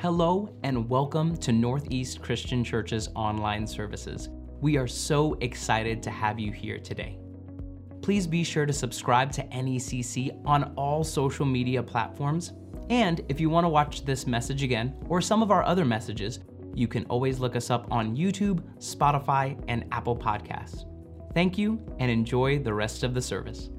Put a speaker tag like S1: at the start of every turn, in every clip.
S1: Hello, and welcome to Northeast Christian Church's online services. We are so excited to have you here today. Please be sure to subscribe to NECC on all social media platforms. And if you want to watch this message again or some of our other messages, you can always look us up on YouTube, Spotify, and Apple Podcasts. Thank you and enjoy the rest of the service.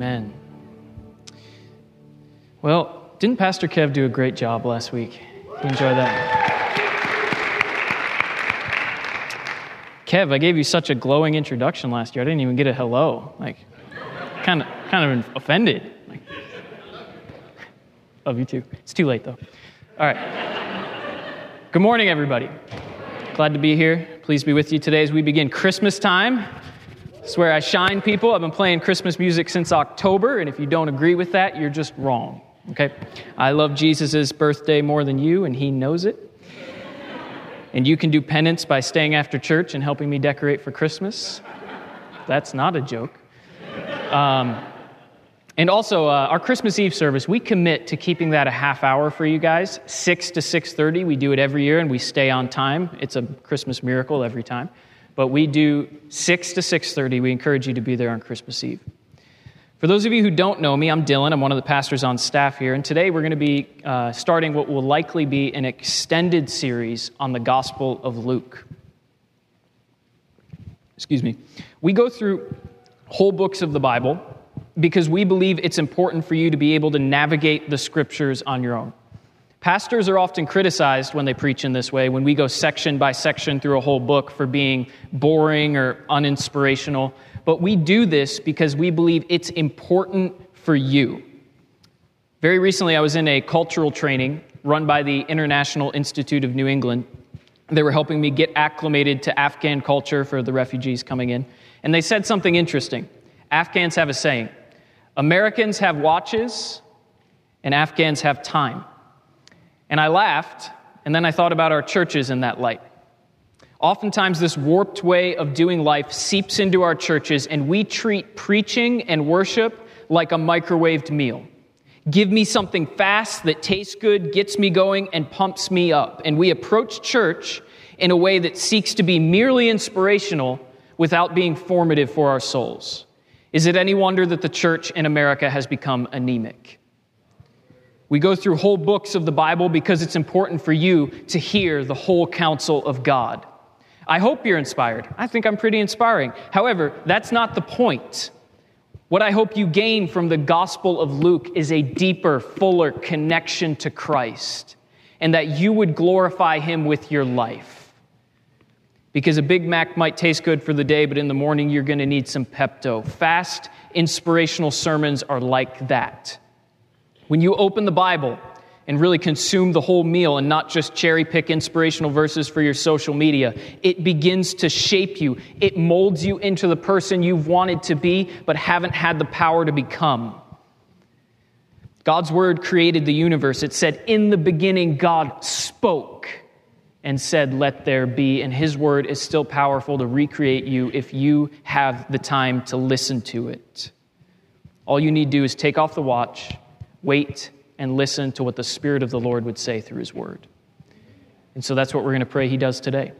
S2: Amen. Well, didn't Pastor Kev do a great job last week? Enjoy that? Kev, I gave you such a glowing introduction last year. I didn't even get a hello. Like, kind of, kind of offended. Like, love you too. It's too late though. All right. Good morning, everybody. Glad to be here. Please be with you today as we begin Christmas time. It's where I shine people. I've been playing Christmas music since October, and if you don't agree with that, you're just wrong. Okay? I love Jesus' birthday more than you, and he knows it. And you can do penance by staying after church and helping me decorate for Christmas. That's not a joke. Um, and also, uh, our Christmas Eve service, we commit to keeping that a half hour for you guys, 6 to 6.30. We do it every year, and we stay on time. It's a Christmas miracle every time but we do 6 to 6.30 we encourage you to be there on christmas eve. For those of you who don't know me i'm dylan. I'm one of the pastors on staff here. And today we're going to be uh, starting what will likely be an extended series on the gospel of luke. Excuse me. We go through whole books of the bible because we believe it's important for you to be able to navigate the scriptures on your own Pastors are often criticized when they preach in this way, when we go section by section through a whole book for being boring or uninspirational. But we do this because we believe it's important for you. Very recently, I was in a cultural training run by the International Institute of New England. They were helping me get acclimated to Afghan culture for the refugees coming in. And they said something interesting. Afghans have a saying Americans have watches, and Afghans have time. And I laughed, and then I thought about our churches in that light. Oftentimes, this warped way of doing life seeps into our churches, and we treat preaching and worship like a microwaved meal. Give me something fast that tastes good, gets me going, and pumps me up. And we approach church in a way that seeks to be merely inspirational without being formative for our souls. Is it any wonder that the church in America has become anemic? We go through whole books of the Bible because it's important for you to hear the whole counsel of God. I hope you're inspired. I think I'm pretty inspiring. However, that's not the point. What I hope you gain from the Gospel of Luke is a deeper, fuller connection to Christ, and that you would glorify Him with your life. Because a Big Mac might taste good for the day, but in the morning you're going to need some Pepto. Fast, inspirational sermons are like that. When you open the Bible and really consume the whole meal and not just cherry pick inspirational verses for your social media, it begins to shape you. It molds you into the person you've wanted to be but haven't had the power to become. God's word created the universe. It said, In the beginning, God spoke and said, Let there be. And his word is still powerful to recreate you if you have the time to listen to it. All you need to do is take off the watch wait and listen to what the Spirit of the Lord would say through His Word. And so that's what we're going to pray He does today.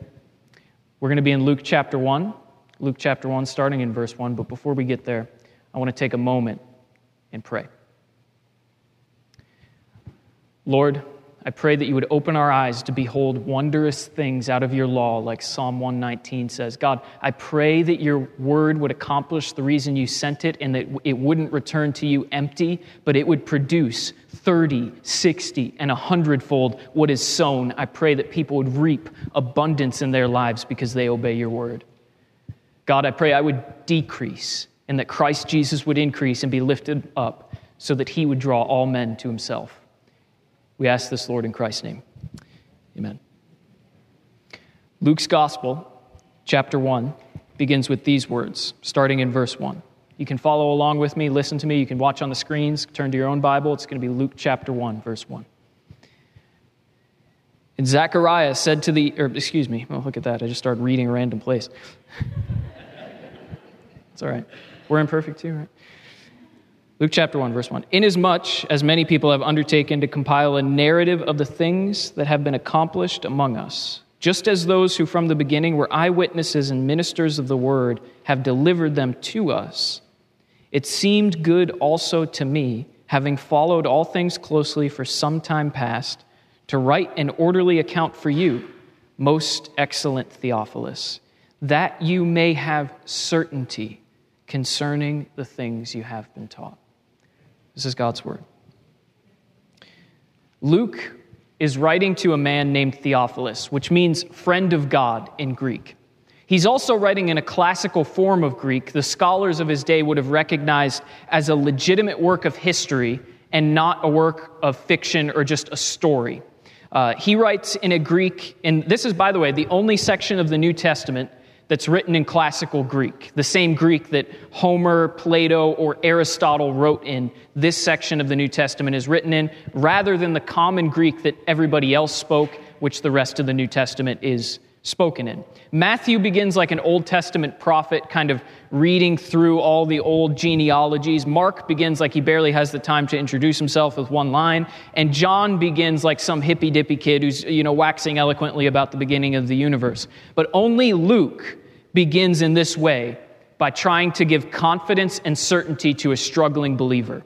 S2: We're going to be in Luke chapter 1, Luke chapter 1, starting in verse 1. But before we get there, I want to take a moment and pray. Lord, I pray that you would open our eyes to behold wondrous things out of your law, like Psalm 119 says. God, I pray that your word would accomplish the reason you sent it and that it wouldn't return to you empty, but it would produce 30, 60, and a hundredfold what is sown. I pray that people would reap abundance in their lives because they obey your word. God, I pray I would decrease and that Christ Jesus would increase and be lifted up so that he would draw all men to himself. We ask this, Lord, in Christ's name. Amen. Luke's Gospel, chapter 1, begins with these words, starting in verse 1. You can follow along with me, listen to me. You can watch on the screens, turn to your own Bible. It's going to be Luke chapter 1, verse 1. And Zechariah said to the, or excuse me, oh, look at that. I just started reading a random place. it's all right. We're imperfect too, right? Luke chapter 1, verse 1. Inasmuch as many people have undertaken to compile a narrative of the things that have been accomplished among us, just as those who from the beginning were eyewitnesses and ministers of the word have delivered them to us, it seemed good also to me, having followed all things closely for some time past, to write an orderly account for you, most excellent Theophilus, that you may have certainty concerning the things you have been taught. This is God's word. Luke is writing to a man named Theophilus, which means friend of God in Greek. He's also writing in a classical form of Greek the scholars of his day would have recognized as a legitimate work of history and not a work of fiction or just a story. Uh, he writes in a Greek, and this is, by the way, the only section of the New Testament that's written in classical Greek, the same Greek that Homer, Plato, or Aristotle wrote in. This section of the New Testament is written in, rather than the common Greek that everybody else spoke, which the rest of the New Testament is spoken in. Matthew begins like an Old Testament prophet, kind of reading through all the old genealogies. Mark begins like he barely has the time to introduce himself with one line. And John begins like some hippy dippy kid who's, you know, waxing eloquently about the beginning of the universe. But only Luke begins in this way by trying to give confidence and certainty to a struggling believer.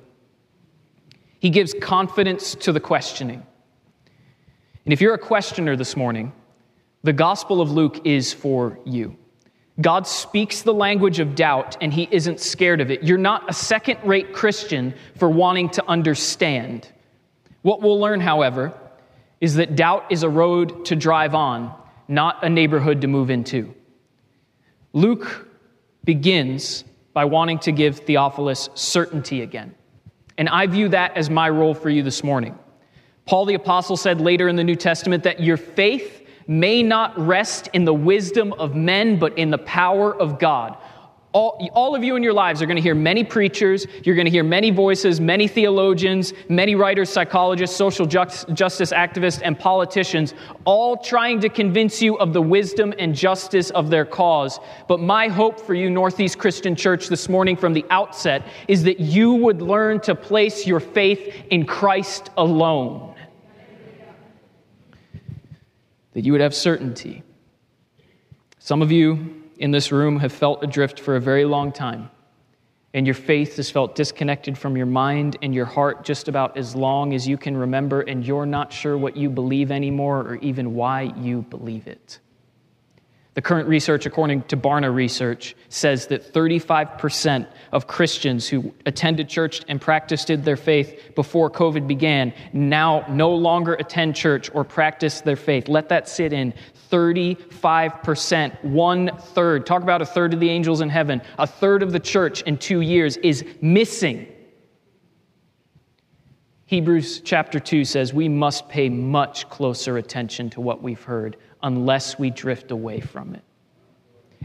S2: He gives confidence to the questioning. And if you're a questioner this morning, the Gospel of Luke is for you. God speaks the language of doubt and he isn't scared of it. You're not a second rate Christian for wanting to understand. What we'll learn, however, is that doubt is a road to drive on, not a neighborhood to move into. Luke begins by wanting to give Theophilus certainty again. And I view that as my role for you this morning. Paul the Apostle said later in the New Testament that your faith may not rest in the wisdom of men, but in the power of God. All, all of you in your lives are going to hear many preachers, you're going to hear many voices, many theologians, many writers, psychologists, social justice activists, and politicians, all trying to convince you of the wisdom and justice of their cause. But my hope for you, Northeast Christian Church, this morning from the outset is that you would learn to place your faith in Christ alone that you would have certainty. Some of you in this room have felt adrift for a very long time, and your faith has felt disconnected from your mind and your heart just about as long as you can remember, and you're not sure what you believe anymore or even why you believe it. The current research, according to Barna Research, says that 35% of Christians who attended church and practiced their faith before COVID began now no longer attend church or practice their faith. Let that sit in. 35%, one third, talk about a third of the angels in heaven, a third of the church in two years is missing. Hebrews chapter 2 says we must pay much closer attention to what we've heard unless we drift away from it.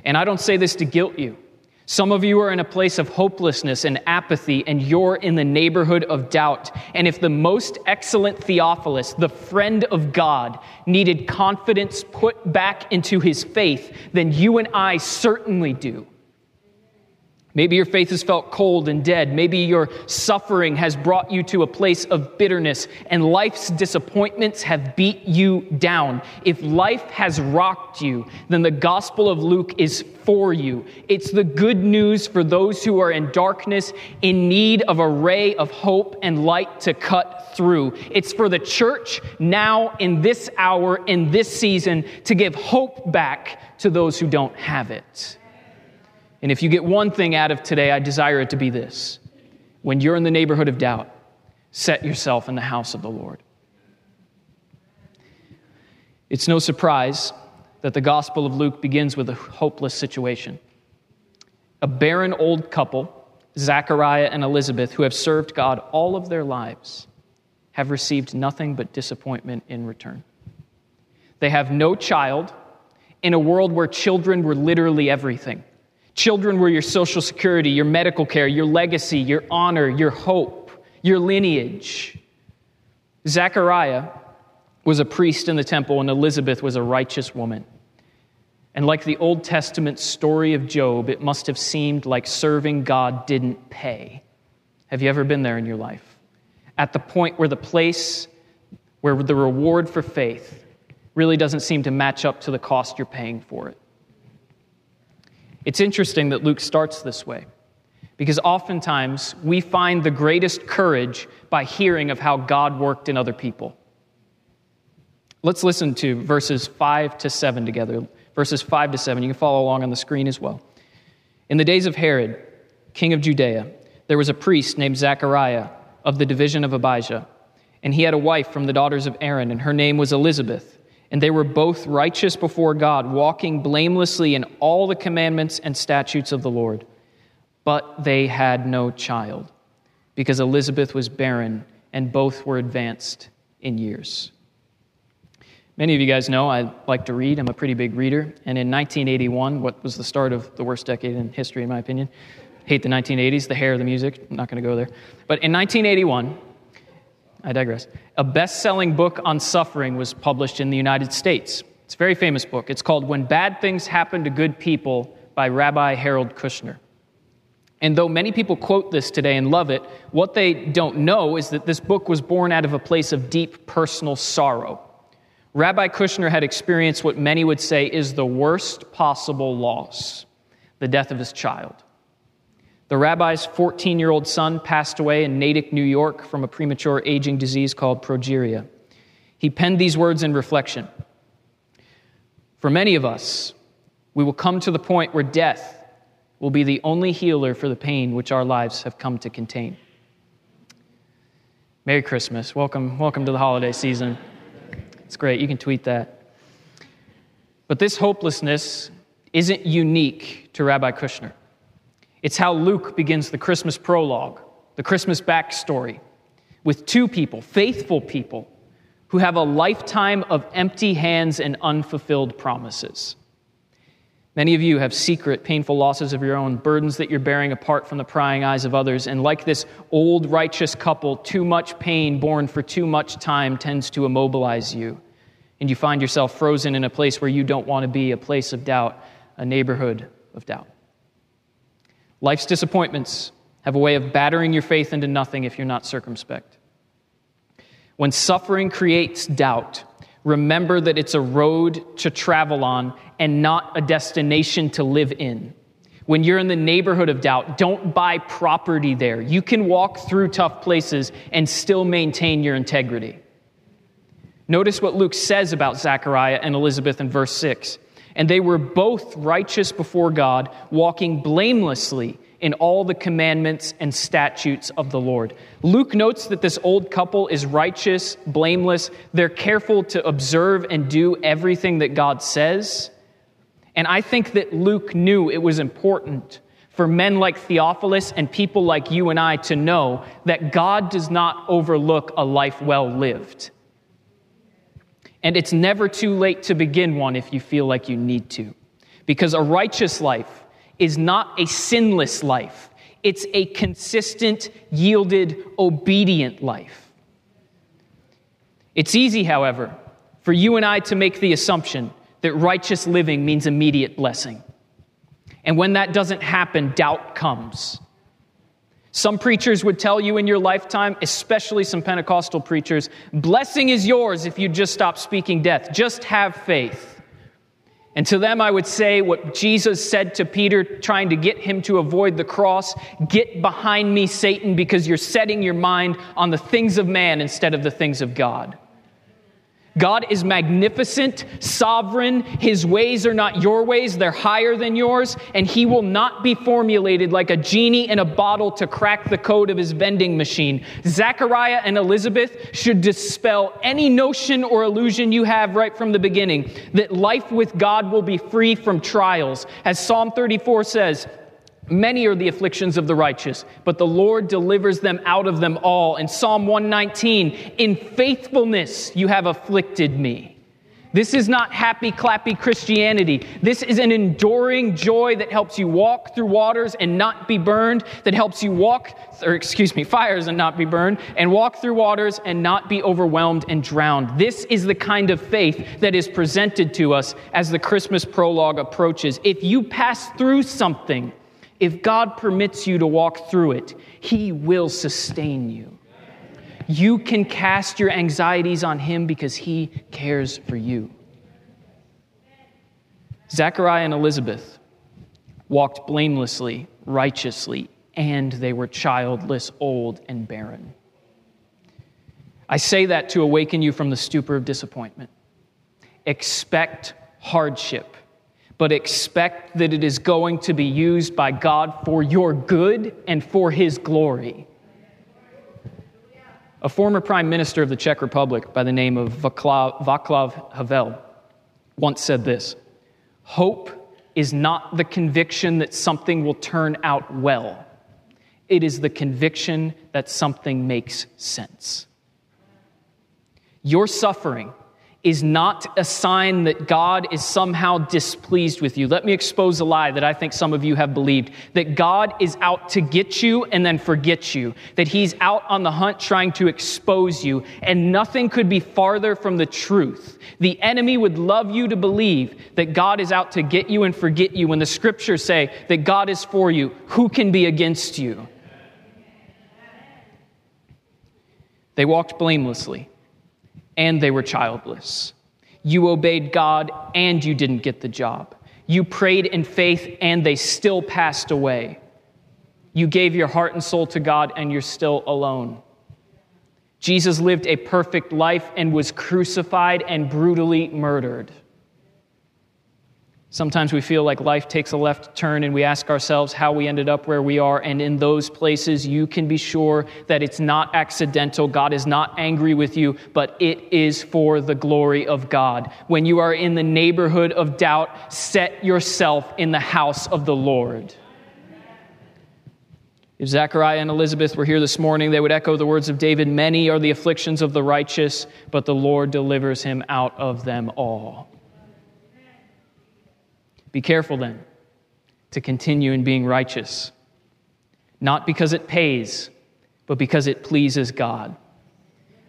S2: And I don't say this to guilt you. Some of you are in a place of hopelessness and apathy, and you're in the neighborhood of doubt. And if the most excellent Theophilus, the friend of God, needed confidence put back into his faith, then you and I certainly do. Maybe your faith has felt cold and dead. Maybe your suffering has brought you to a place of bitterness and life's disappointments have beat you down. If life has rocked you, then the Gospel of Luke is for you. It's the good news for those who are in darkness, in need of a ray of hope and light to cut through. It's for the church now, in this hour, in this season, to give hope back to those who don't have it. And if you get one thing out of today, I desire it to be this. When you're in the neighborhood of doubt, set yourself in the house of the Lord. It's no surprise that the Gospel of Luke begins with a hopeless situation. A barren old couple, Zachariah and Elizabeth, who have served God all of their lives, have received nothing but disappointment in return. They have no child in a world where children were literally everything. Children were your social security, your medical care, your legacy, your honor, your hope, your lineage. Zechariah was a priest in the temple, and Elizabeth was a righteous woman. And like the Old Testament story of Job, it must have seemed like serving God didn't pay. Have you ever been there in your life? At the point where the place, where the reward for faith really doesn't seem to match up to the cost you're paying for it. It's interesting that Luke starts this way because oftentimes we find the greatest courage by hearing of how God worked in other people. Let's listen to verses 5 to 7 together. Verses 5 to 7. You can follow along on the screen as well. In the days of Herod, king of Judea, there was a priest named Zechariah of the division of Abijah, and he had a wife from the daughters of Aaron, and her name was Elizabeth. And they were both righteous before God, walking blamelessly in all the commandments and statutes of the Lord. But they had no child, because Elizabeth was barren, and both were advanced in years. Many of you guys know I like to read. I'm a pretty big reader. And in 1981, what was the start of the worst decade in history, in my opinion, hate the 1980s, the hair, the music, I'm not going to go there. But in 1981, I digress. A best selling book on suffering was published in the United States. It's a very famous book. It's called When Bad Things Happen to Good People by Rabbi Harold Kushner. And though many people quote this today and love it, what they don't know is that this book was born out of a place of deep personal sorrow. Rabbi Kushner had experienced what many would say is the worst possible loss the death of his child. The rabbi's 14 year old son passed away in Natick, New York, from a premature aging disease called progeria. He penned these words in reflection For many of us, we will come to the point where death will be the only healer for the pain which our lives have come to contain. Merry Christmas. Welcome, welcome to the holiday season. It's great. You can tweet that. But this hopelessness isn't unique to Rabbi Kushner. It's how Luke begins the Christmas prologue, the Christmas backstory, with two people, faithful people, who have a lifetime of empty hands and unfulfilled promises. Many of you have secret, painful losses of your own, burdens that you're bearing apart from the prying eyes of others. And like this old righteous couple, too much pain borne for too much time tends to immobilize you. And you find yourself frozen in a place where you don't want to be, a place of doubt, a neighborhood of doubt. Life's disappointments have a way of battering your faith into nothing if you're not circumspect. When suffering creates doubt, remember that it's a road to travel on and not a destination to live in. When you're in the neighborhood of doubt, don't buy property there. You can walk through tough places and still maintain your integrity. Notice what Luke says about Zechariah and Elizabeth in verse 6 and they were both righteous before God, walking blamelessly in all the commandments and statutes of the Lord. Luke notes that this old couple is righteous, blameless. They're careful to observe and do everything that God says. And I think that Luke knew it was important for men like Theophilus and people like you and I to know that God does not overlook a life well lived. And it's never too late to begin one if you feel like you need to. Because a righteous life is not a sinless life, it's a consistent, yielded, obedient life. It's easy, however, for you and I to make the assumption that righteous living means immediate blessing. And when that doesn't happen, doubt comes. Some preachers would tell you in your lifetime, especially some Pentecostal preachers, blessing is yours if you just stop speaking death. Just have faith. And to them, I would say what Jesus said to Peter, trying to get him to avoid the cross Get behind me, Satan, because you're setting your mind on the things of man instead of the things of God. God is magnificent, sovereign. His ways are not your ways, they're higher than yours, and He will not be formulated like a genie in a bottle to crack the code of His vending machine. Zechariah and Elizabeth should dispel any notion or illusion you have right from the beginning that life with God will be free from trials. As Psalm 34 says, Many are the afflictions of the righteous, but the Lord delivers them out of them all. In Psalm 119, in faithfulness you have afflicted me. This is not happy, clappy Christianity. This is an enduring joy that helps you walk through waters and not be burned, that helps you walk, or excuse me, fires and not be burned, and walk through waters and not be overwhelmed and drowned. This is the kind of faith that is presented to us as the Christmas prologue approaches. If you pass through something, If God permits you to walk through it, He will sustain you. You can cast your anxieties on Him because He cares for you. Zechariah and Elizabeth walked blamelessly, righteously, and they were childless, old, and barren. I say that to awaken you from the stupor of disappointment. Expect hardship, but expect that it is going to be used by God for your good and for His glory. A former prime minister of the Czech Republic by the name of Václav Havel once said this Hope is not the conviction that something will turn out well, it is the conviction that something makes sense. Your suffering is not a sign that God is somehow displeased with you. Let me expose a lie that I think some of you have believed that God is out to get you and then forget you, that He's out on the hunt trying to expose you, and nothing could be farther from the truth. The enemy would love you to believe that God is out to get you and forget you when the scriptures say that God is for you. Who can be against you? They walked blamelessly and they were childless. You obeyed God and you didn't get the job. You prayed in faith and they still passed away. You gave your heart and soul to God and you're still alone. Jesus lived a perfect life and was crucified and brutally murdered. Sometimes we feel like life takes a left turn and we ask ourselves how we ended up where we are. And in those places, you can be sure that it's not accidental. God is not angry with you, but it is for the glory of God. When you are in the neighborhood of doubt, set yourself in the house of the Lord. If Zechariah and Elizabeth were here this morning, they would echo the words of David Many are the afflictions of the righteous, but the Lord delivers him out of them all. Be careful then to continue in being righteous, not because it pays, but because it pleases God.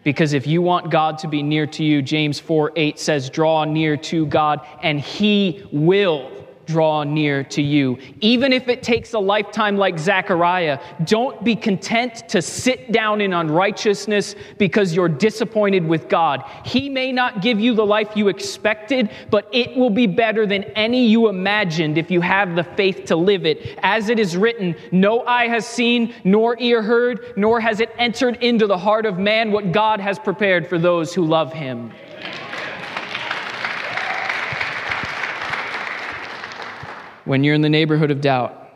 S2: Because if you want God to be near to you, James 4 8 says, Draw near to God, and He will draw near to you. Even if it takes a lifetime like Zechariah, don't be content to sit down in unrighteousness because you're disappointed with God. He may not give you the life you expected, but it will be better than any you imagined if you have the faith to live it. As it is written, no eye has seen, nor ear heard, nor has it entered into the heart of man what God has prepared for those who love him. When you're in the neighborhood of doubt,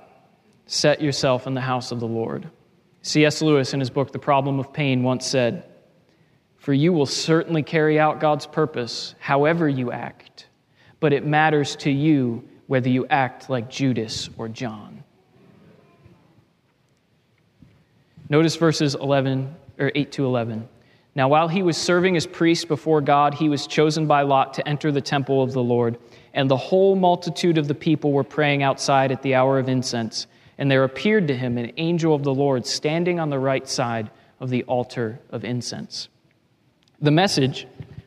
S2: set yourself in the house of the Lord. C.S. Lewis, in his book, The Problem of Pain, once said, For you will certainly carry out God's purpose, however you act, but it matters to you whether you act like Judas or John. Notice verses 11 or 8 to 11. Now, while he was serving as priest before God, he was chosen by Lot to enter the temple of the Lord and the whole multitude of the people were praying outside at the hour of incense. And there appeared to him an angel of the Lord standing on the right side of the altar of incense. The message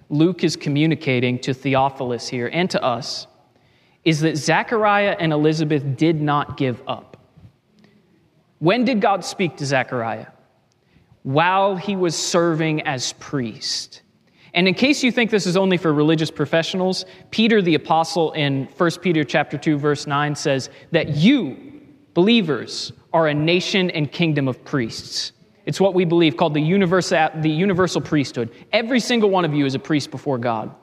S2: Luke is communicating to Theophilus here and to us is that Zechariah and Elizabeth did not give up. When did God speak to Zechariah? While he was serving as priest. And in case you think this is only for religious professionals, Peter the apostle in 1 Peter chapter 2 verse 9 says that you believers are a nation and kingdom of priests. It's what we believe called the universal, the universal priesthood. Every single one of you is a priest before God.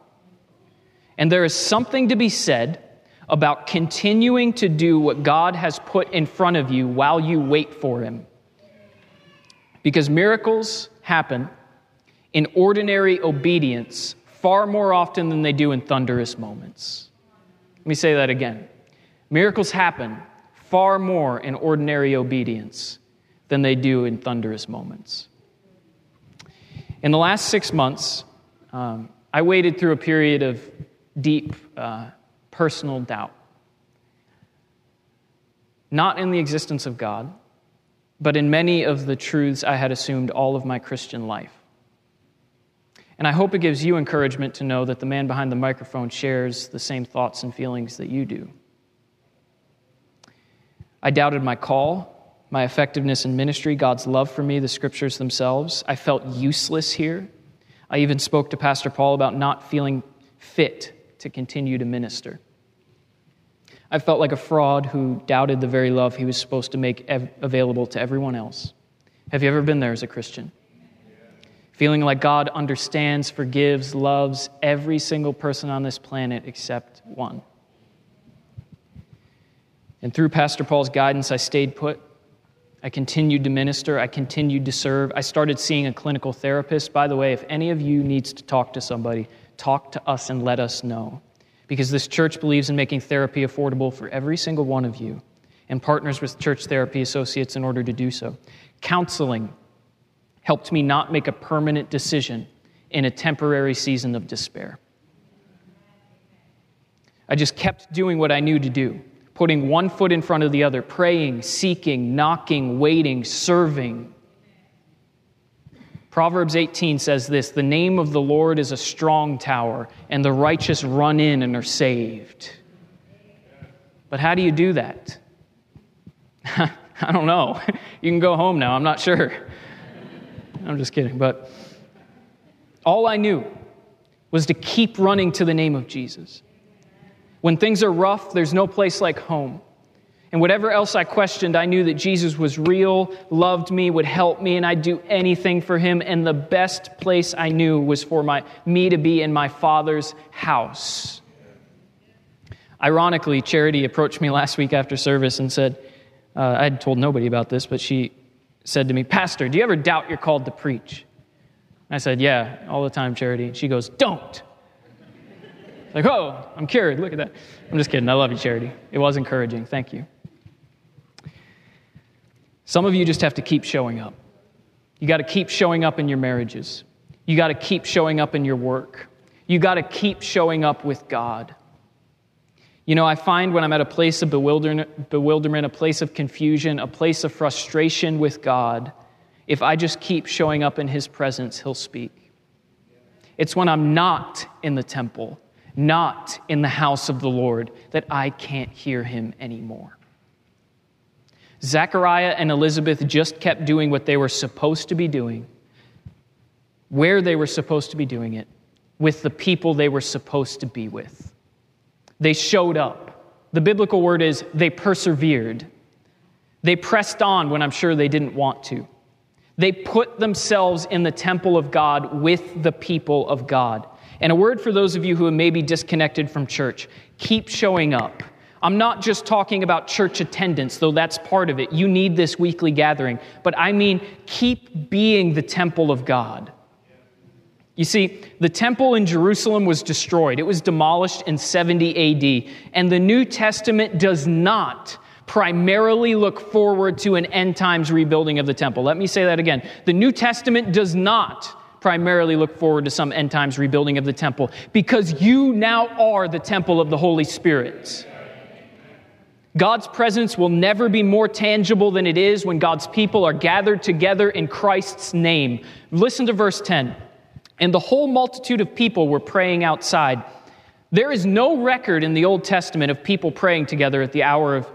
S2: And there is something to be said about continuing to do what God has put in front of you while you wait for Him. Because miracles happen in ordinary obedience far more often than they do in thunderous moments. Let me say that again. Miracles happen far more in ordinary obedience than they do in thunderous moments. In the last six months, um, I waded through a period of deep uh, personal doubt. Not in the existence of God, but in many of the truths I had assumed all of my Christian life. And I hope it gives you encouragement to know that the man behind the microphone shares the same thoughts and feelings that you do. I doubted my call, my effectiveness in ministry, God's love for me, the scriptures themselves. I felt useless here. I even spoke to Pastor Paul about not feeling fit to continue to minister. I felt like a fraud who doubted the very love he was supposed to make ev- available to everyone else. Have you ever been there as a Christian? Feeling like God understands, forgives, loves every single person on this planet except one. And through Pastor Paul's guidance, I stayed put. I continued to minister. I continued to serve. I started seeing a clinical therapist. By the way, if any of you needs to talk to somebody, talk to us and let us know because this church believes in making therapy affordable for every single one of you and partners with church therapy associates in order to do so. Counseling helped me not make a permanent decision in a temporary season of despair. I just kept doing what I knew to do, putting one foot in front of the other, praying, seeking, knocking, waiting, serving, Proverbs 18 says this The name of the Lord is a strong tower, and the righteous run in and are saved. But how do you do that? I don't know. You can go home now. I'm not sure. I'm just kidding. But all I knew was to keep running to the name of Jesus. When things are rough, there's no place like home. And whatever else I questioned, I knew that Jesus was real, loved me, would help me, and I'd do anything for him. And the best place I knew was for my, me to be in my Father's house. Ironically, Charity approached me last week after service and said, uh, I had told nobody about this, but she said to me, Pastor, do you ever doubt you're called to preach? I said, Yeah, all the time, Charity. She goes, Don't. Like, oh, I'm cured. Look at that. I'm just kidding. I love you, Charity. It was encouraging. Thank you. Some of you just have to keep showing up. You got to keep showing up in your marriages. You got to keep showing up in your work. You got to keep showing up with God. You know, I find when I'm at a place of bewilderment, a place of confusion, a place of frustration with God, if I just keep showing up in His presence, He'll speak. It's when I'm not in the temple, not in the house of the Lord, that I can't hear Him anymore. Zechariah and Elizabeth just kept doing what they were supposed to be doing, where they were supposed to be doing it, with the people they were supposed to be with. They showed up. The biblical word is they persevered. They pressed on when I'm sure they didn't want to. They put themselves in the temple of God with the people of God. And a word for those of you who may be disconnected from church keep showing up. I'm not just talking about church attendance, though that's part of it. You need this weekly gathering. But I mean, keep being the temple of God. You see, the temple in Jerusalem was destroyed, it was demolished in 70 AD. And the New Testament does not primarily look forward to an end times rebuilding of the temple. Let me say that again. The New Testament does not primarily look forward to some end times rebuilding of the temple because you now are the temple of the Holy Spirit. God's presence will never be more tangible than it is when God's people are gathered together in Christ's name. Listen to verse 10. And the whole multitude of people were praying outside. There is no record in the Old Testament of people praying together at the hour of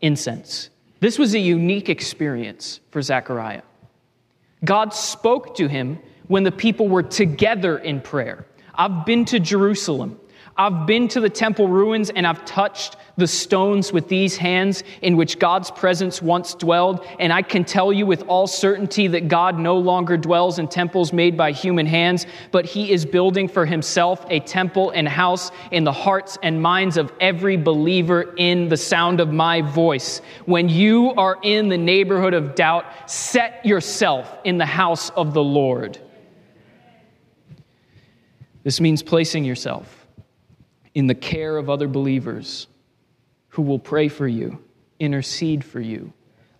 S2: incense. This was a unique experience for Zechariah. God spoke to him when the people were together in prayer. I've been to Jerusalem. I've been to the temple ruins and I've touched the stones with these hands in which God's presence once dwelled. And I can tell you with all certainty that God no longer dwells in temples made by human hands, but He is building for Himself a temple and house in the hearts and minds of every believer in the sound of my voice. When you are in the neighborhood of doubt, set yourself in the house of the Lord. This means placing yourself in the care of other believers who will pray for you, intercede for you,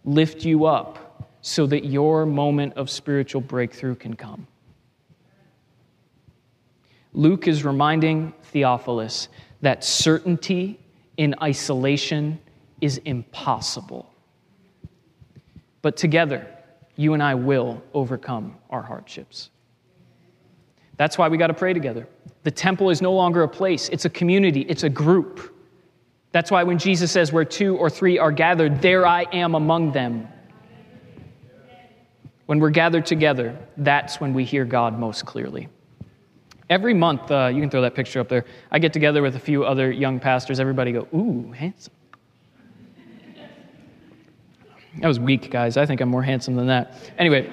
S2: lift you up so that your moment of spiritual breakthrough can come. Luke is reminding Theophilus that certainty in isolation is impossible. But together, you and I will overcome our hardships. That's why we got to pray together. The temple is no longer a place, it's a community, it's a group. That's why when Jesus says, Where two or three are gathered, there I am among them. When we're gathered together, that's when we hear God most clearly. Every month, uh, you can throw that picture up there. I get together with a few other young pastors. Everybody go, Ooh, handsome. That was weak, guys. I think I'm more handsome than that. Anyway,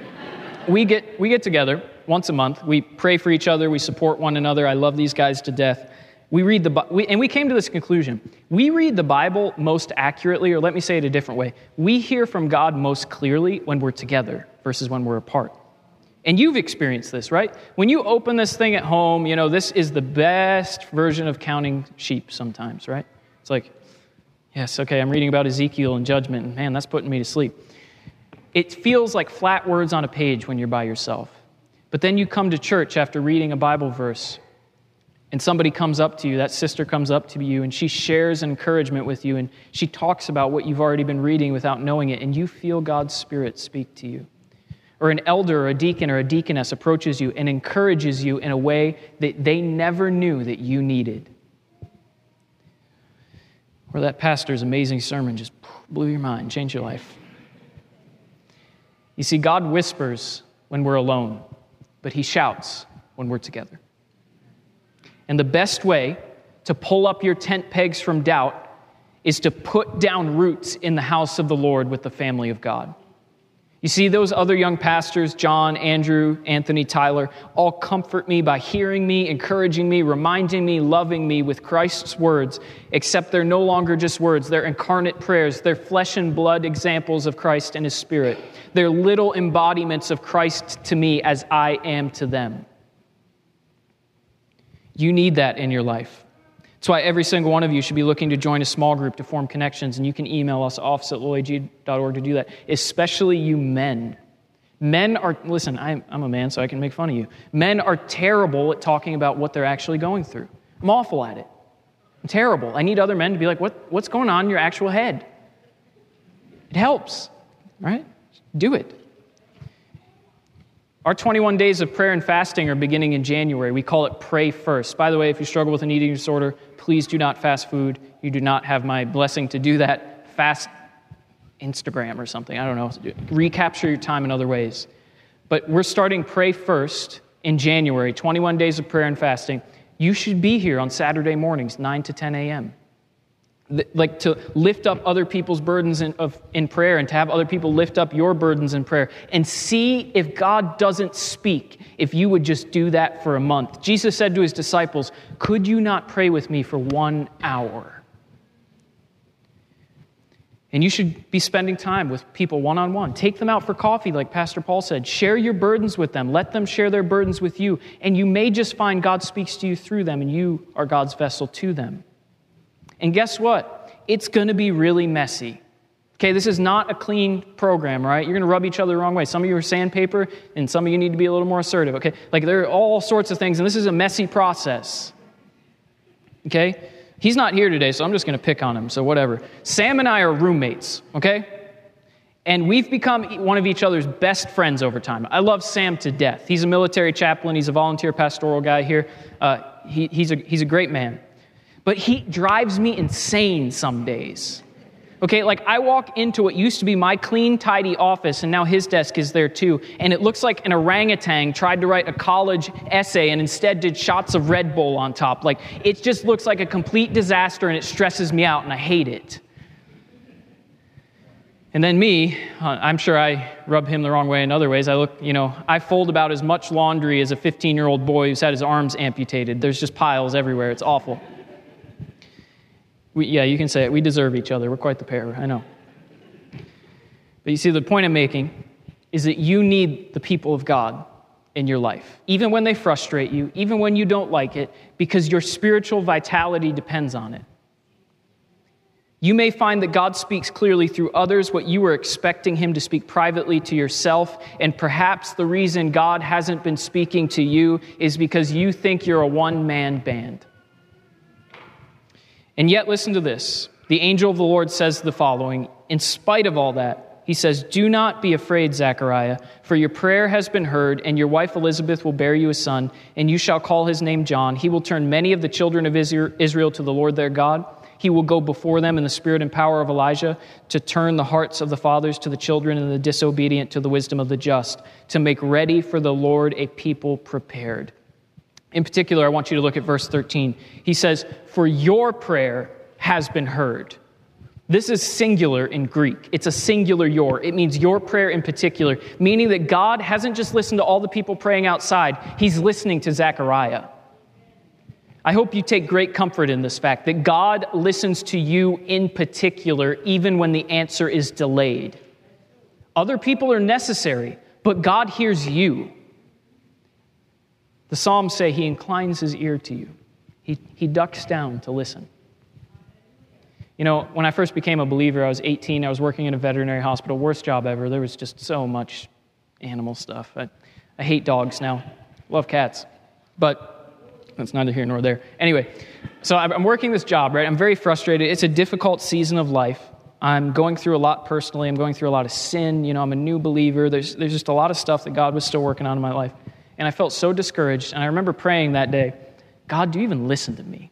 S2: we get, we get together once a month. We pray for each other. We support one another. I love these guys to death. We read the we, and we came to this conclusion. We read the Bible most accurately, or let me say it a different way. We hear from God most clearly when we're together versus when we're apart. And you've experienced this, right? When you open this thing at home, you know, this is the best version of counting sheep sometimes, right? It's like, yes, okay, I'm reading about Ezekiel and judgment, and man, that's putting me to sleep. It feels like flat words on a page when you're by yourself. But then you come to church after reading a Bible verse, and somebody comes up to you, that sister comes up to you, and she shares encouragement with you, and she talks about what you've already been reading without knowing it, and you feel God's Spirit speak to you. Or an elder or a deacon or a deaconess approaches you and encourages you in a way that they never knew that you needed. Or that pastor's amazing sermon just blew your mind, changed your life. You see, God whispers when we're alone, but He shouts when we're together. And the best way to pull up your tent pegs from doubt is to put down roots in the house of the Lord with the family of God. You see, those other young pastors, John, Andrew, Anthony, Tyler, all comfort me by hearing me, encouraging me, reminding me, loving me with Christ's words, except they're no longer just words. They're incarnate prayers. They're flesh and blood examples of Christ and His Spirit. They're little embodiments of Christ to me as I am to them. You need that in your life. That's why every single one of you should be looking to join a small group to form connections, and you can email us office at loag.org to do that, especially you men. Men are, listen, I'm, I'm a man, so I can make fun of you. Men are terrible at talking about what they're actually going through. I'm awful at it. I'm terrible. I need other men to be like, what, what's going on in your actual head? It helps, right? Do it. Our 21 days of prayer and fasting are beginning in January. We call it Pray First. By the way, if you struggle with an eating disorder, please do not fast food. You do not have my blessing to do that. Fast Instagram or something. I don't know. Recapture your time in other ways. But we're starting Pray First in January, 21 days of prayer and fasting. You should be here on Saturday mornings, 9 to 10 a.m like to lift up other people's burdens in, of, in prayer and to have other people lift up your burdens in prayer and see if God doesn't speak, if you would just do that for a month. Jesus said to his disciples, Could you not pray with me for one hour? And you should be spending time with people one on one. Take them out for coffee, like Pastor Paul said. Share your burdens with them. Let them share their burdens with you. And you may just find God speaks to you through them, and you are God's vessel to them. And guess what? It's going to be really messy. Okay, this is not a clean program, right? You're going to rub each other the wrong way. Some of you are sandpaper, and some of you need to be a little more assertive, okay? Like there are all sorts of things, and this is a messy process. Okay? He's not here today, so I'm just going to pick on him, so whatever. Sam and I are roommates, okay? And we've become one of each other's best friends over time. I love Sam to death. He's a military chaplain, he's a volunteer pastoral guy here. Uh, he, he's, a, he's a great man. But he drives me insane some days. Okay, like I walk into what used to be my clean, tidy office, and now his desk is there too. And it looks like an orangutan tried to write a college essay and instead did shots of Red Bull on top. Like it just looks like a complete disaster and it stresses me out and I hate it. And then me, uh, I'm sure I rub him the wrong way in other ways. I look, you know, I fold about as much laundry as a 15 year old boy who's had his arms amputated. There's just piles everywhere. It's awful. We, yeah, you can say it. We deserve each other. We're quite the pair, I know. But you see, the point I'm making is that you need the people of God in your life, even when they frustrate you, even when you don't like it, because your spiritual vitality depends on it. You may find that God speaks clearly through others what you were expecting Him to speak privately to yourself, and perhaps the reason God hasn't been speaking to you is because you think you're a one man band. And yet, listen to this. The angel of the Lord says the following In spite of all that, he says, Do not be afraid, Zechariah, for your prayer has been heard, and your wife Elizabeth will bear you a son, and you shall call his name John. He will turn many of the children of Israel to the Lord their God He will go before them in the spirit and power of Elijah to turn the hearts of the fathers to the children and the disobedient to the wisdom of the just, to make ready for the Lord a people prepared. In particular, I want you to look at verse 13. He says, For your prayer has been heard. This is singular in Greek. It's a singular your. It means your prayer in particular, meaning that God hasn't just listened to all the people praying outside, He's listening to Zechariah. I hope you take great comfort in this fact that God listens to you in particular, even when the answer is delayed. Other people are necessary, but God hears you. The Psalms say he inclines his ear to you, he, he ducks down to listen. You know, when I first became a believer, I was 18. I was working in a veterinary hospital. Worst job ever. There was just so much animal stuff. I, I hate dogs now. Love cats. But that's neither here nor there. Anyway, so I'm working this job, right? I'm very frustrated. It's a difficult season of life. I'm going through a lot personally. I'm going through a lot of sin. You know, I'm a new believer. There's, there's just a lot of stuff that God was still working on in my life. And I felt so discouraged. And I remember praying that day God, do you even listen to me?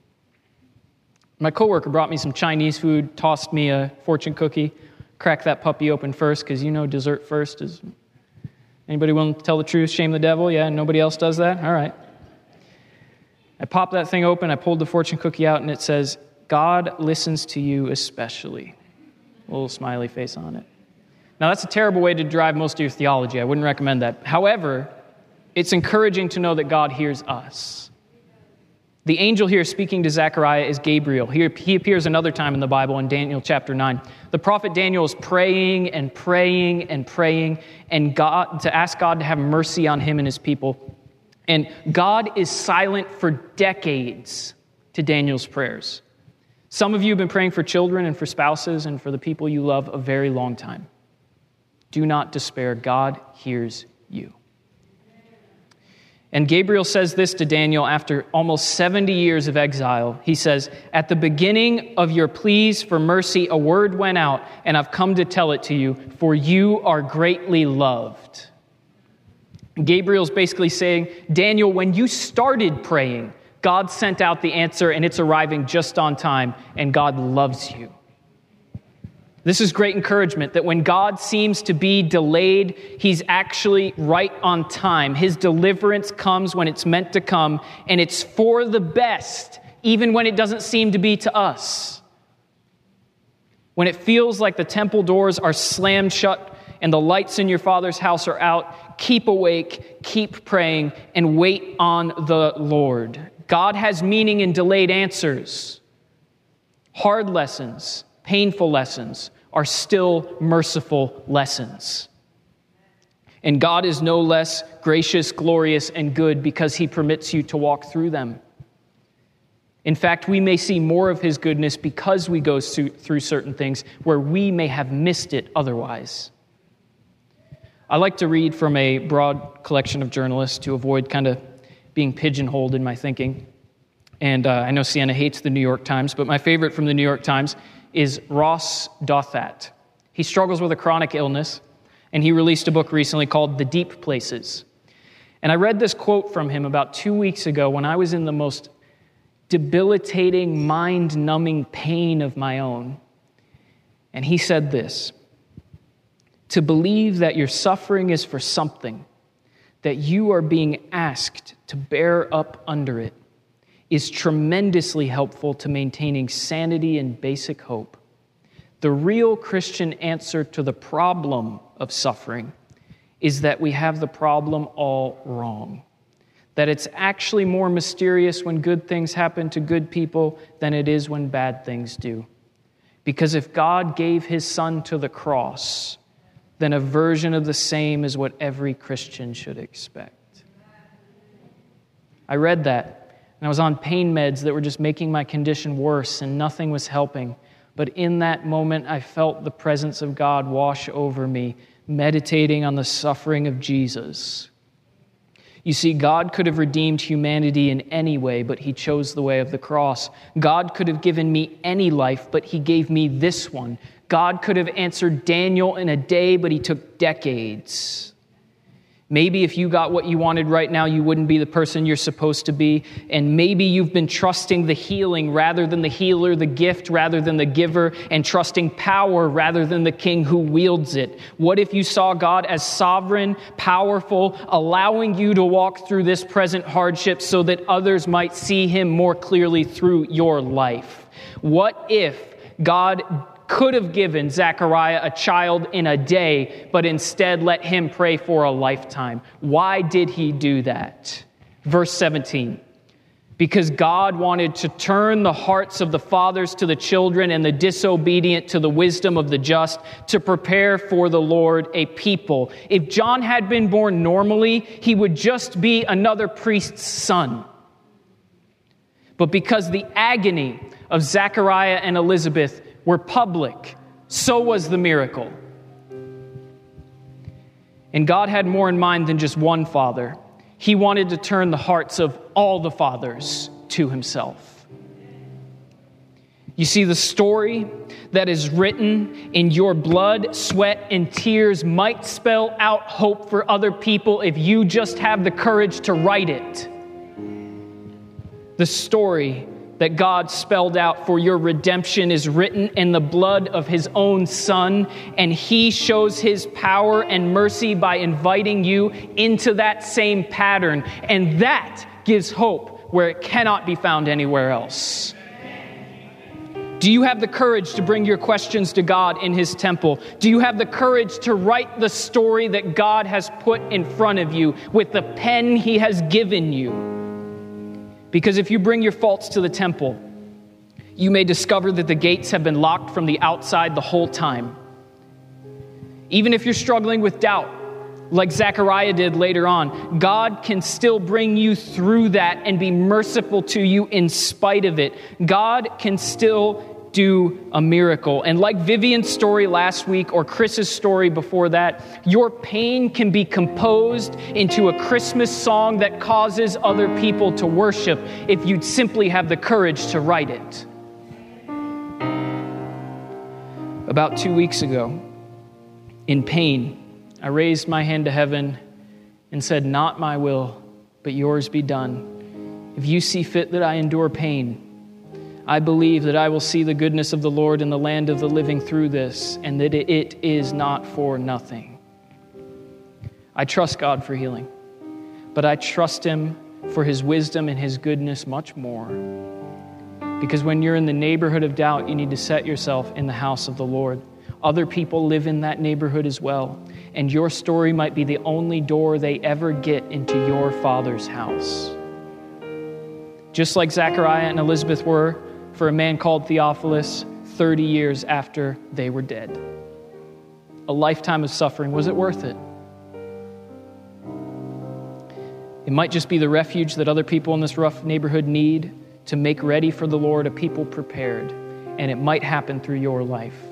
S2: My coworker brought me some Chinese food, tossed me a fortune cookie, cracked that puppy open first because you know dessert first is. Anybody willing to tell the truth, shame the devil? Yeah, nobody else does that? All right. I popped that thing open, I pulled the fortune cookie out, and it says, God listens to you especially. A little smiley face on it. Now, that's a terrible way to drive most of your theology. I wouldn't recommend that. However, it's encouraging to know that God hears us. The angel here speaking to Zechariah is Gabriel. He, appears another time in the Bible in Daniel chapter 9. The prophet Daniel is praying and praying and praying and God, to ask God to have mercy on him and his people. And God is silent for decades to Daniel's prayers. Some of you have been praying for children and for spouses and for the people you love a very long time. Do not despair. God hears you. And Gabriel says this to Daniel after almost 70 years of exile. He says, At the beginning of your pleas for mercy, a word went out, and I've come to tell it to you, for you are greatly loved. Gabriel's basically saying, Daniel, when you started praying, God sent out the answer, and it's arriving just on time, and God loves you. This is great encouragement that when God seems to be delayed, He's actually right on time. His deliverance comes when it's meant to come, and it's for the best, even when it doesn't seem to be to us. When it feels like the temple doors are slammed shut and the lights in your Father's house are out, keep awake, keep praying, and wait on the Lord. God has meaning in delayed answers, hard lessons painful lessons are still merciful lessons. And God is no less gracious, glorious, and good because He permits you to walk through them. In fact, we may see more of His goodness because we go through certain things where we may have missed it otherwise. I like to read from a broad collection of journalists to avoid kind of being pigeonholed in my thinking. And uh, I know Sienna hates the New York Times, but my favorite from the New York Times is Ross Douthat. He struggles with a chronic illness, and he released a book recently called The Deep Places. And I read this quote from him about two weeks ago when I was in the most debilitating, mind numbing pain of my own. And he said this To believe that your suffering is for something, that you are being asked to bear up under it, is tremendously helpful to maintaining sanity and basic hope. The real Christian answer to the problem of suffering is that we have the problem all wrong. That it's actually more mysterious when good things happen to good people than it is when bad things do. Because if God gave his son to the cross, then a version of the same is what every Christian should expect. I read that and I was on pain meds that were just making my condition worse, and nothing was helping. But in that moment, I felt the presence of God wash over me, meditating on the suffering of Jesus. You see, God could have redeemed humanity in any way, but He chose the way of the cross. God could have given me any life, but He gave me this one. God could have answered Daniel in a day, but He took decades. Maybe if you got what you wanted right now, you wouldn't be the person you're supposed to be. And maybe you've been trusting the healing rather than the healer, the gift rather than the giver, and trusting power rather than the king who wields it. What if you saw God as sovereign, powerful, allowing you to walk through this present hardship so that others might see him more clearly through your life? What if God could have given Zechariah a child in a day, but instead let him pray for a lifetime. Why did he do that? Verse 17 because God wanted to turn the hearts of the fathers to the children and the disobedient to the wisdom of the just to prepare for the Lord a people. If John had been born normally, he would just be another priest's son. But because the agony of Zechariah and Elizabeth were public, so was the miracle. And God had more in mind than just one father. He wanted to turn the hearts of all the fathers to himself. You see, the story that is written in your blood, sweat, and tears might spell out hope for other people if you just have the courage to write it. The story that God spelled out for your redemption is written in the blood of his own Son, and he shows his power and mercy by inviting you into that same pattern. And that gives hope where it cannot be found anywhere else. Do you have the courage to bring your questions to God in His temple? Do you have the courage to write the story that God has put in front of you with the pen He has given you? Because if you bring your faults to the temple, you may discover that the gates have been locked from the outside the whole time. Even if you're struggling with doubt, like Zechariah did later on, God can still bring you through that and be merciful to you in spite of it. God can still do a miracle. And like Vivian's story last week or Chris's story before that, your pain can be composed into a Christmas song that causes other people to worship if you'd simply have the courage to write it. About two weeks ago, in pain, I raised my hand to heaven and said, Not my will, but yours be done. If you see fit that I endure pain, I believe that I will see the goodness of the Lord in the land of the living through this, and that it is not for nothing. I trust God for healing, but I trust Him for His wisdom and His goodness much more. Because when you're in the neighborhood of doubt, you need to set yourself in the house of the Lord. Other people live in that neighborhood as well, and your story might be the only door they ever get into your Father's house. Just like Zechariah and Elizabeth were, for a man called Theophilus 30 years after they were dead. A lifetime of suffering. Was it worth it? It might just be the refuge that other people in this rough neighborhood need to make ready for the Lord a people prepared, and it might happen through your life.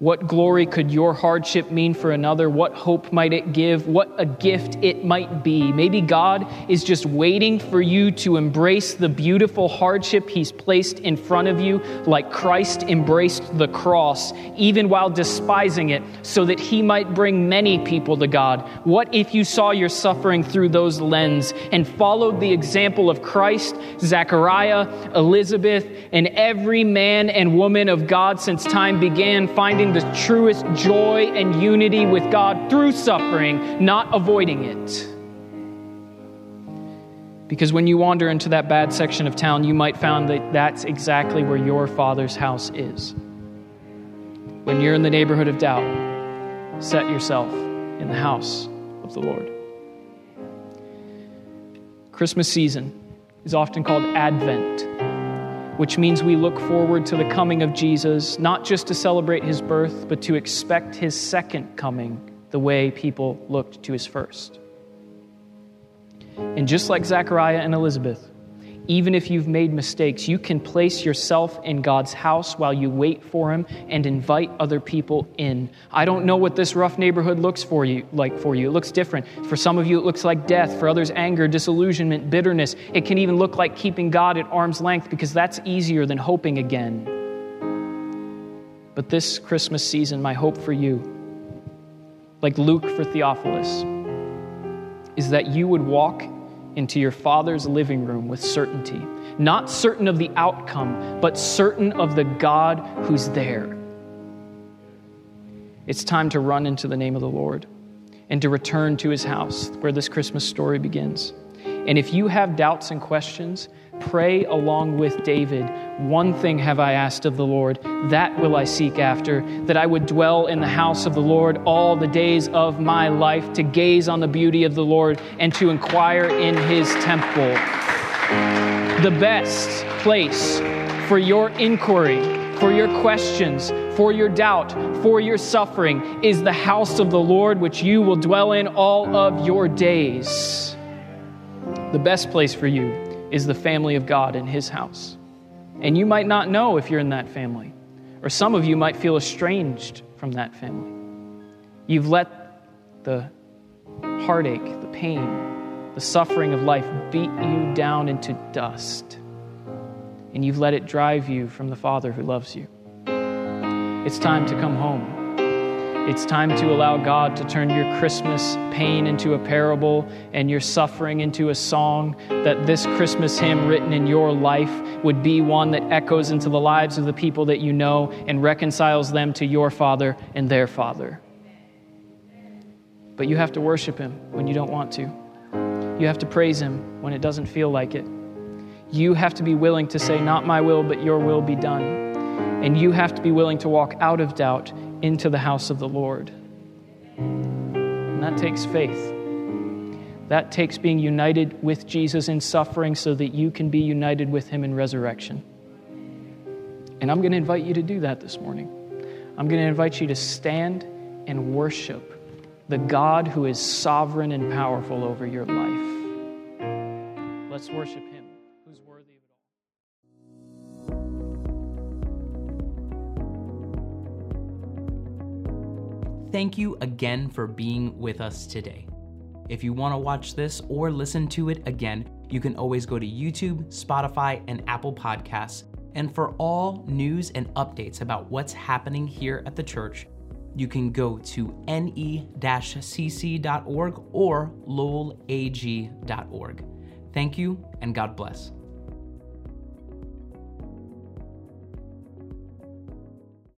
S2: What glory could your hardship mean for another? What hope might it give? What a gift it might be. Maybe God is just waiting for you to embrace the beautiful hardship He's placed in front of you, like Christ embraced the cross, even while despising it, so that He might bring many people to God. What if you saw your suffering through those lens and followed the example of Christ, Zechariah, Elizabeth, and every man and woman of God since time began, finding the truest joy and unity with God through suffering, not avoiding it. Because when you wander into that bad section of town, you might find that that's exactly where your father's house is. When you're in the neighborhood of doubt, set yourself in the house of the Lord. Christmas season is often called Advent which means we look forward to the coming of Jesus, not just to celebrate his birth, but to expect his second coming the way people looked to his first. And just like Zechariah and Elizabeth, even if you've made mistakes, you can place yourself in God's house while you wait for Him and invite other people in. I don't know what this rough neighborhood looks for you like for you. It looks different. For some of you, it looks like death. For others, anger, disillusionment, bitterness. It can even look like keeping God at arm's length because that's easier than hoping again. But this Christmas season, my hope for you like Luke for Theophilus, is that you would walk into your Father's living room with certainty, not certain of the outcome, but certain of the God who's there. It's time to run into the name of the Lord and to return to his house where this Christmas story begins. And if you have doubts and questions, pray along with David. One thing have I asked of the Lord, that will I seek after, that I would dwell in the house of the Lord all the days of my life, to gaze on the beauty of the Lord and to inquire in his temple. The best place for your inquiry, for your questions, for your doubt, for your suffering is the house of the Lord, which you will dwell in all of your days. The best place for you is the family of God in His house. And you might not know if you're in that family, or some of you might feel estranged from that family. You've let the heartache, the pain, the suffering of life beat you down into dust, and you've let it drive you from the Father who loves you. It's time to come home. It's time to allow God to turn your Christmas pain into a parable and your suffering into a song. That this Christmas hymn written in your life would be one that echoes into the lives of the people that you know and reconciles them to your Father and their Father. But you have to worship Him when you don't want to, you have to praise Him when it doesn't feel like it. You have to be willing to say, Not my will, but your will be done. And you have to be willing to walk out of doubt into the house of the Lord. And that takes faith. That takes being united with Jesus in suffering so that you can be united with him in resurrection. And I'm going to invite you to do that this morning. I'm going to invite you to stand and worship the God who is sovereign and powerful over your life. Let's worship him. Who's worthy of it all.
S1: Thank you again for being with us today. If you want to watch this or listen to it again, you can always go to YouTube, Spotify, and Apple Podcasts. And for all news and updates about what's happening here at the church, you can go to ne-cc.org or lowellag.org. Thank you and God bless.